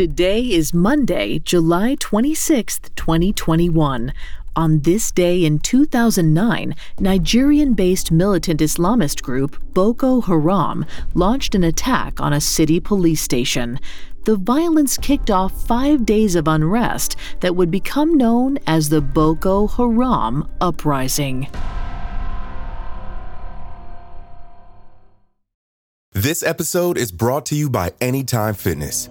Today is Monday, July 26th, 2021. On this day in 2009, Nigerian based militant Islamist group Boko Haram launched an attack on a city police station. The violence kicked off five days of unrest that would become known as the Boko Haram Uprising. This episode is brought to you by Anytime Fitness.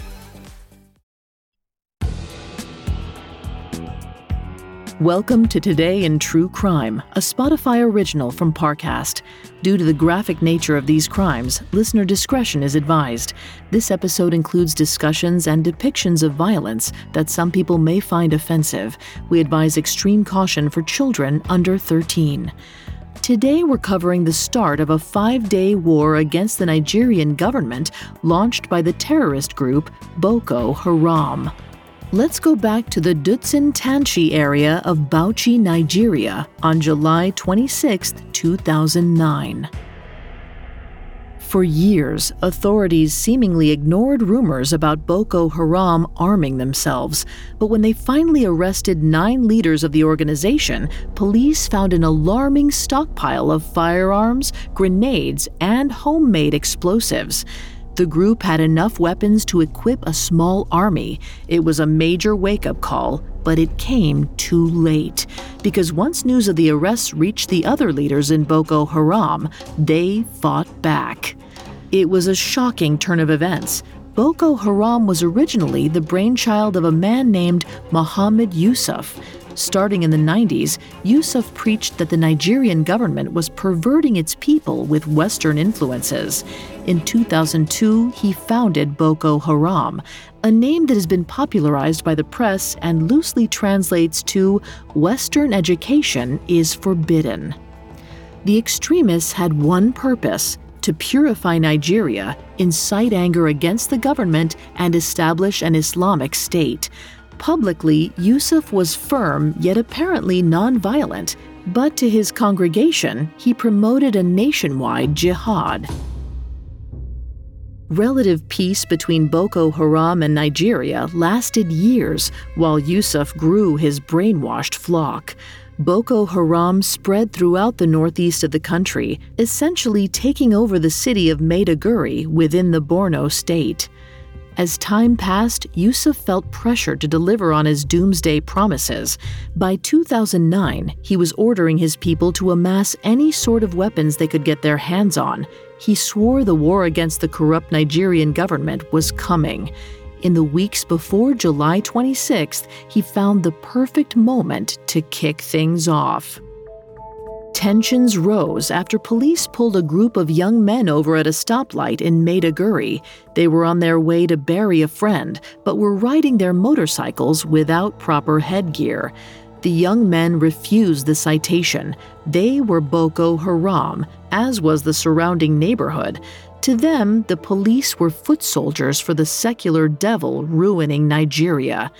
Welcome to Today in True Crime, a Spotify original from Parcast. Due to the graphic nature of these crimes, listener discretion is advised. This episode includes discussions and depictions of violence that some people may find offensive. We advise extreme caution for children under 13. Today, we're covering the start of a five day war against the Nigerian government launched by the terrorist group Boko Haram. Let's go back to the Dutsen Tanshi area of Bauchi, Nigeria on July 26, 2009. For years, authorities seemingly ignored rumors about Boko Haram arming themselves. But when they finally arrested nine leaders of the organization, police found an alarming stockpile of firearms, grenades, and homemade explosives. The group had enough weapons to equip a small army. It was a major wake up call, but it came too late. Because once news of the arrests reached the other leaders in Boko Haram, they fought back. It was a shocking turn of events. Boko Haram was originally the brainchild of a man named Muhammad Yusuf. Starting in the 90s, Yusuf preached that the Nigerian government was perverting its people with Western influences. In 2002, he founded Boko Haram, a name that has been popularized by the press and loosely translates to Western education is forbidden. The extremists had one purpose to purify Nigeria, incite anger against the government, and establish an Islamic state. Publicly, Yusuf was firm yet apparently nonviolent, but to his congregation, he promoted a nationwide jihad. Relative peace between Boko Haram and Nigeria lasted years while Yusuf grew his brainwashed flock. Boko Haram spread throughout the northeast of the country, essentially taking over the city of Maiduguri within the Borno state. As time passed, Yusuf felt pressure to deliver on his doomsday promises. By 2009, he was ordering his people to amass any sort of weapons they could get their hands on. He swore the war against the corrupt Nigerian government was coming. In the weeks before July 26th, he found the perfect moment to kick things off. Tensions rose after police pulled a group of young men over at a stoplight in Maiduguri. They were on their way to bury a friend, but were riding their motorcycles without proper headgear. The young men refused the citation. They were Boko Haram, as was the surrounding neighborhood. To them, the police were foot soldiers for the secular devil ruining Nigeria.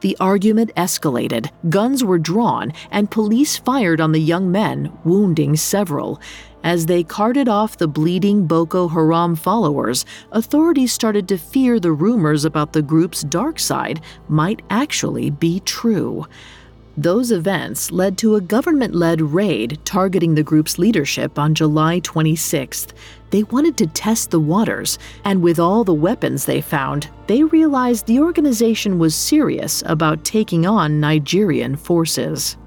The argument escalated, guns were drawn, and police fired on the young men, wounding several. As they carted off the bleeding Boko Haram followers, authorities started to fear the rumors about the group's dark side might actually be true. Those events led to a government led raid targeting the group's leadership on July 26th. They wanted to test the waters, and with all the weapons they found, they realized the organization was serious about taking on Nigerian forces.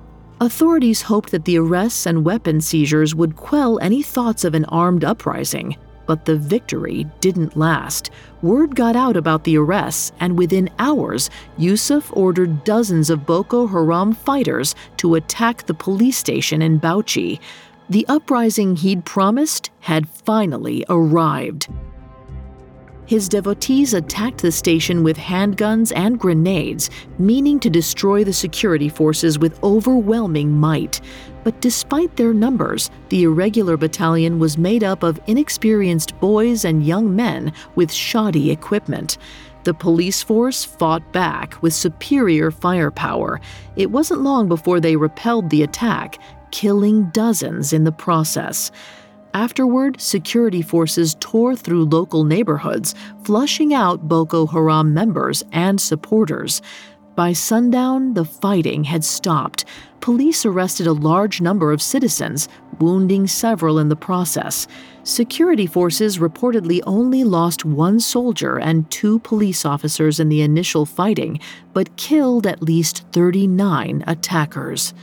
Authorities hoped that the arrests and weapon seizures would quell any thoughts of an armed uprising, but the victory didn't last. Word got out about the arrests, and within hours, Yusuf ordered dozens of Boko Haram fighters to attack the police station in Bauchi. The uprising he'd promised had finally arrived. His devotees attacked the station with handguns and grenades, meaning to destroy the security forces with overwhelming might. But despite their numbers, the irregular battalion was made up of inexperienced boys and young men with shoddy equipment. The police force fought back with superior firepower. It wasn't long before they repelled the attack, killing dozens in the process. Afterward, security forces tore through local neighborhoods, flushing out Boko Haram members and supporters. By sundown, the fighting had stopped. Police arrested a large number of citizens, wounding several in the process. Security forces reportedly only lost one soldier and two police officers in the initial fighting, but killed at least 39 attackers.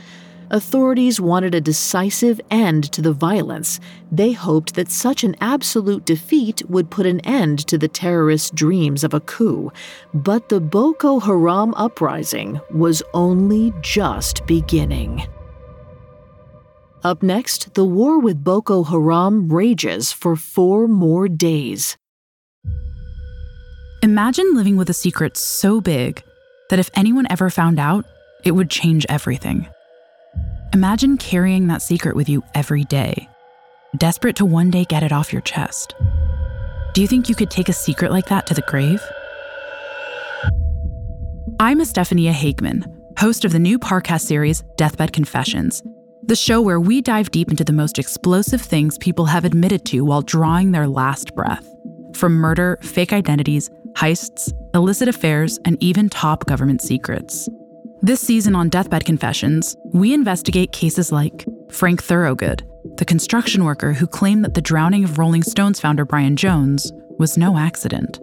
Authorities wanted a decisive end to the violence. They hoped that such an absolute defeat would put an end to the terrorists' dreams of a coup. But the Boko Haram uprising was only just beginning. Up next, the war with Boko Haram rages for four more days. Imagine living with a secret so big that if anyone ever found out, it would change everything. Imagine carrying that secret with you every day, desperate to one day get it off your chest. Do you think you could take a secret like that to the grave? I'm Estefania Hageman, host of the new Parcast series, Deathbed Confessions, the show where we dive deep into the most explosive things people have admitted to while drawing their last breath. From murder, fake identities, heists, illicit affairs, and even top government secrets. This season on Deathbed Confessions, we investigate cases like Frank Thorogood, the construction worker who claimed that the drowning of Rolling Stones founder Brian Jones was no accident.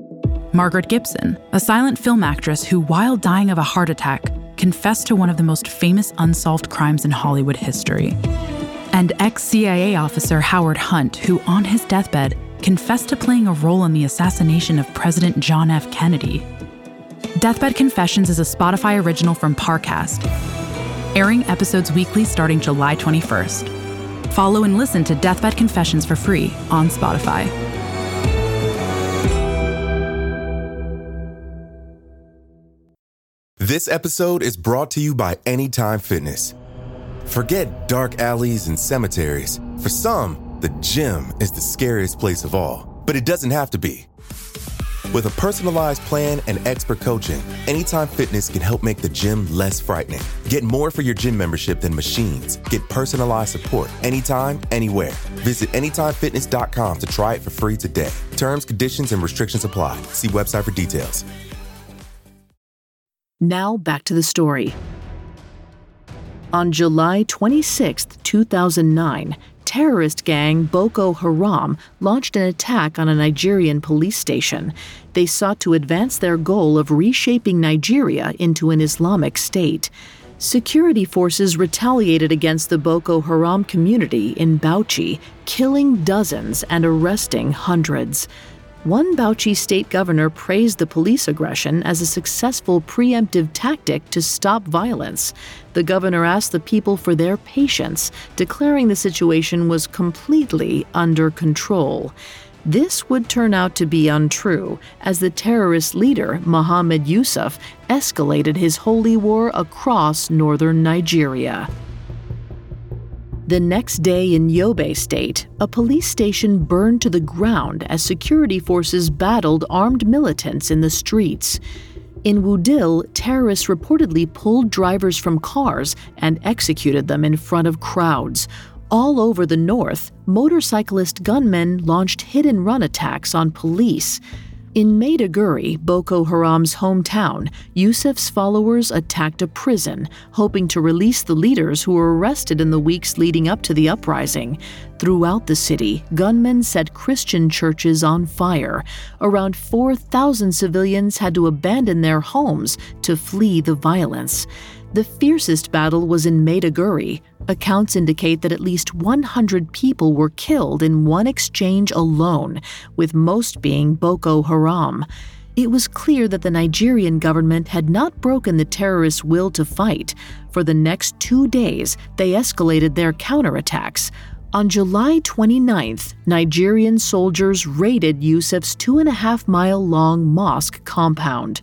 Margaret Gibson, a silent film actress who, while dying of a heart attack, confessed to one of the most famous unsolved crimes in Hollywood history. And ex CIA officer Howard Hunt, who, on his deathbed, confessed to playing a role in the assassination of President John F. Kennedy Deathbed Confessions is a Spotify original from Parcast, airing episodes weekly starting July 21st. Follow and listen to Deathbed Confessions for free on Spotify. This episode is brought to you by Anytime Fitness. Forget dark alleys and cemeteries. For some, the gym is the scariest place of all, but it doesn't have to be. With a personalized plan and expert coaching, Anytime Fitness can help make the gym less frightening. Get more for your gym membership than machines. Get personalized support anytime, anywhere. Visit AnytimeFitness.com to try it for free today. Terms, conditions, and restrictions apply. See website for details. Now back to the story. On July 26, 2009, terrorist gang Boko Haram launched an attack on a Nigerian police station. They sought to advance their goal of reshaping Nigeria into an Islamic state. Security forces retaliated against the Boko Haram community in Bauchi, killing dozens and arresting hundreds. One Bauchi state governor praised the police aggression as a successful preemptive tactic to stop violence. The governor asked the people for their patience, declaring the situation was completely under control. This would turn out to be untrue, as the terrorist leader, Mohammed Yusuf, escalated his holy war across northern Nigeria. The next day in Yobe State, a police station burned to the ground as security forces battled armed militants in the streets. In Wudil, terrorists reportedly pulled drivers from cars and executed them in front of crowds. All over the north, motorcyclist gunmen launched hit and run attacks on police. In Maiduguri, Boko Haram's hometown, Yusuf's followers attacked a prison, hoping to release the leaders who were arrested in the weeks leading up to the uprising. Throughout the city, gunmen set Christian churches on fire. Around 4,000 civilians had to abandon their homes to flee the violence. The fiercest battle was in Maiduguri. Accounts indicate that at least 100 people were killed in one exchange alone, with most being Boko Haram. It was clear that the Nigerian government had not broken the terrorists' will to fight. For the next two days, they escalated their counterattacks. On July 29th, Nigerian soldiers raided Yusuf's two and a half mile long mosque compound.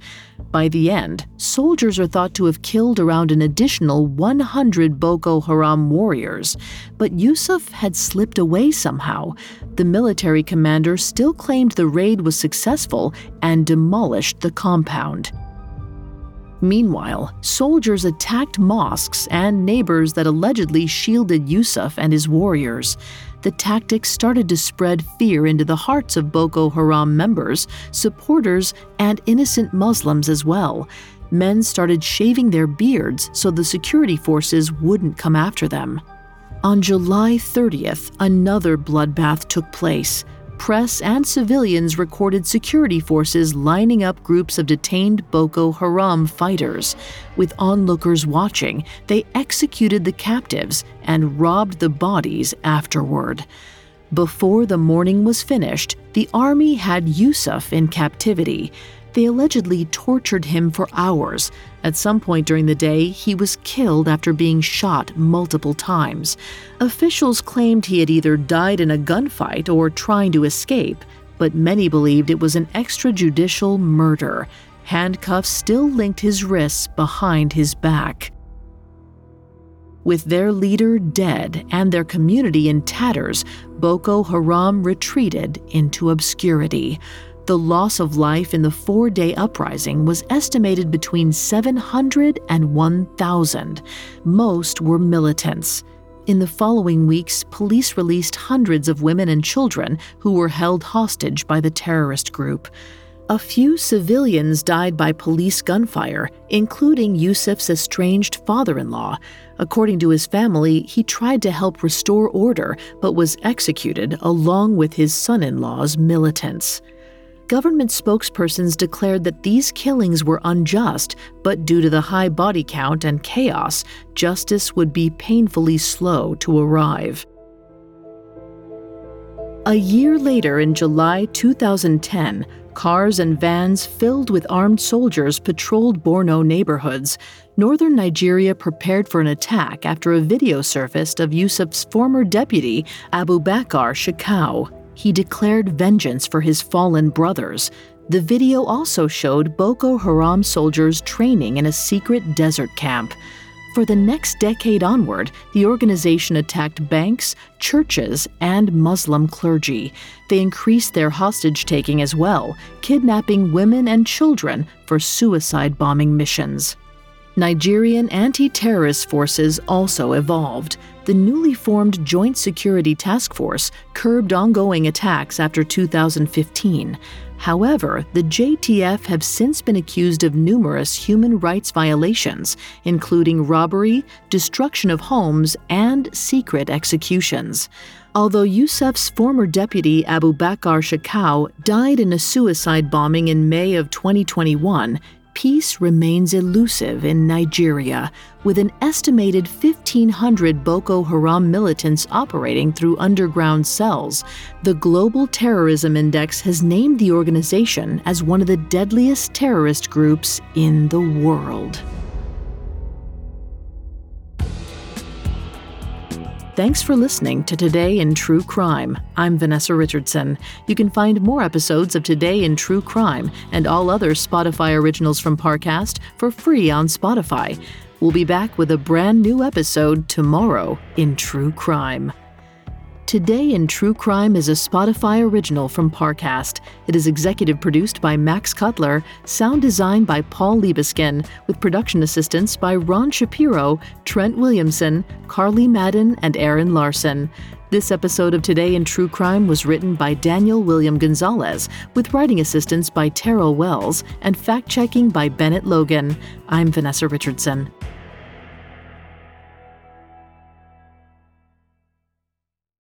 By the end, soldiers are thought to have killed around an additional 100 Boko Haram warriors, but Yusuf had slipped away somehow. The military commander still claimed the raid was successful and demolished the compound. Meanwhile, soldiers attacked mosques and neighbors that allegedly shielded Yusuf and his warriors. The tactics started to spread fear into the hearts of Boko Haram members, supporters, and innocent Muslims as well. Men started shaving their beards so the security forces wouldn't come after them. On July 30th, another bloodbath took place press and civilians recorded security forces lining up groups of detained Boko Haram fighters. With onlookers watching, they executed the captives and robbed the bodies afterward. Before the morning was finished, the army had Yusuf in captivity. They allegedly tortured him for hours. At some point during the day, he was killed after being shot multiple times. Officials claimed he had either died in a gunfight or trying to escape, but many believed it was an extrajudicial murder. Handcuffs still linked his wrists behind his back. With their leader dead and their community in tatters, Boko Haram retreated into obscurity. The loss of life in the four day uprising was estimated between 700 and 1,000. Most were militants. In the following weeks, police released hundreds of women and children who were held hostage by the terrorist group. A few civilians died by police gunfire, including Yusuf's estranged father in law. According to his family, he tried to help restore order but was executed along with his son in law's militants. Government spokespersons declared that these killings were unjust, but due to the high body count and chaos, justice would be painfully slow to arrive. A year later, in July 2010, cars and vans filled with armed soldiers patrolled Borno neighborhoods. Northern Nigeria prepared for an attack after a video surfaced of Yusuf's former deputy, Abubakar Shekau he declared vengeance for his fallen brothers. The video also showed Boko Haram soldiers training in a secret desert camp. For the next decade onward, the organization attacked banks, churches, and Muslim clergy. They increased their hostage taking as well, kidnapping women and children for suicide bombing missions. Nigerian anti terrorist forces also evolved. The newly formed Joint Security Task Force curbed ongoing attacks after 2015. However, the JTF have since been accused of numerous human rights violations, including robbery, destruction of homes, and secret executions. Although Yusuf's former deputy Abubakar Shekau died in a suicide bombing in May of 2021, peace remains elusive in Nigeria, with an estimated 1,500 Boko Haram militants operating through underground cells. The Global Terrorism Index has named the organization as one of the deadliest terrorist groups in the world. Thanks for listening to Today in True Crime. I'm Vanessa Richardson. You can find more episodes of Today in True Crime and all other Spotify originals from Parcast for free on Spotify. We'll be back with a brand new episode tomorrow in True Crime. Today in True Crime is a Spotify original from Parcast. It is executive produced by Max Cutler, sound designed by Paul Liebeskin, with production assistance by Ron Shapiro, Trent Williamson, Carly Madden, and Aaron Larson. This episode of Today in True Crime was written by Daniel William Gonzalez, with writing assistance by Terrell Wells and fact checking by Bennett Logan. I'm Vanessa Richardson.